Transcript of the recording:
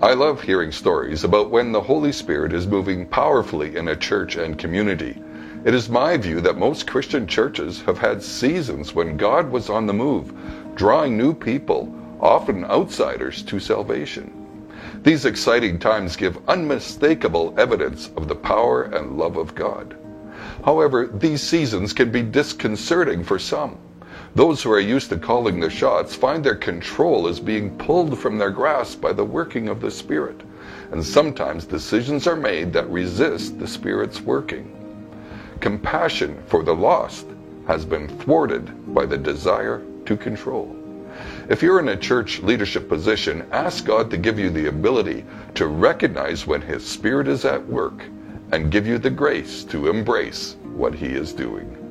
I love hearing stories about when the Holy Spirit is moving powerfully in a church and community. It is my view that most Christian churches have had seasons when God was on the move, drawing new people, often outsiders, to salvation. These exciting times give unmistakable evidence of the power and love of God. However, these seasons can be disconcerting for some. Those who are used to calling the shots find their control is being pulled from their grasp by the working of the Spirit, and sometimes decisions are made that resist the Spirit's working. Compassion for the lost has been thwarted by the desire to control. If you're in a church leadership position, ask God to give you the ability to recognize when His Spirit is at work and give you the grace to embrace what He is doing.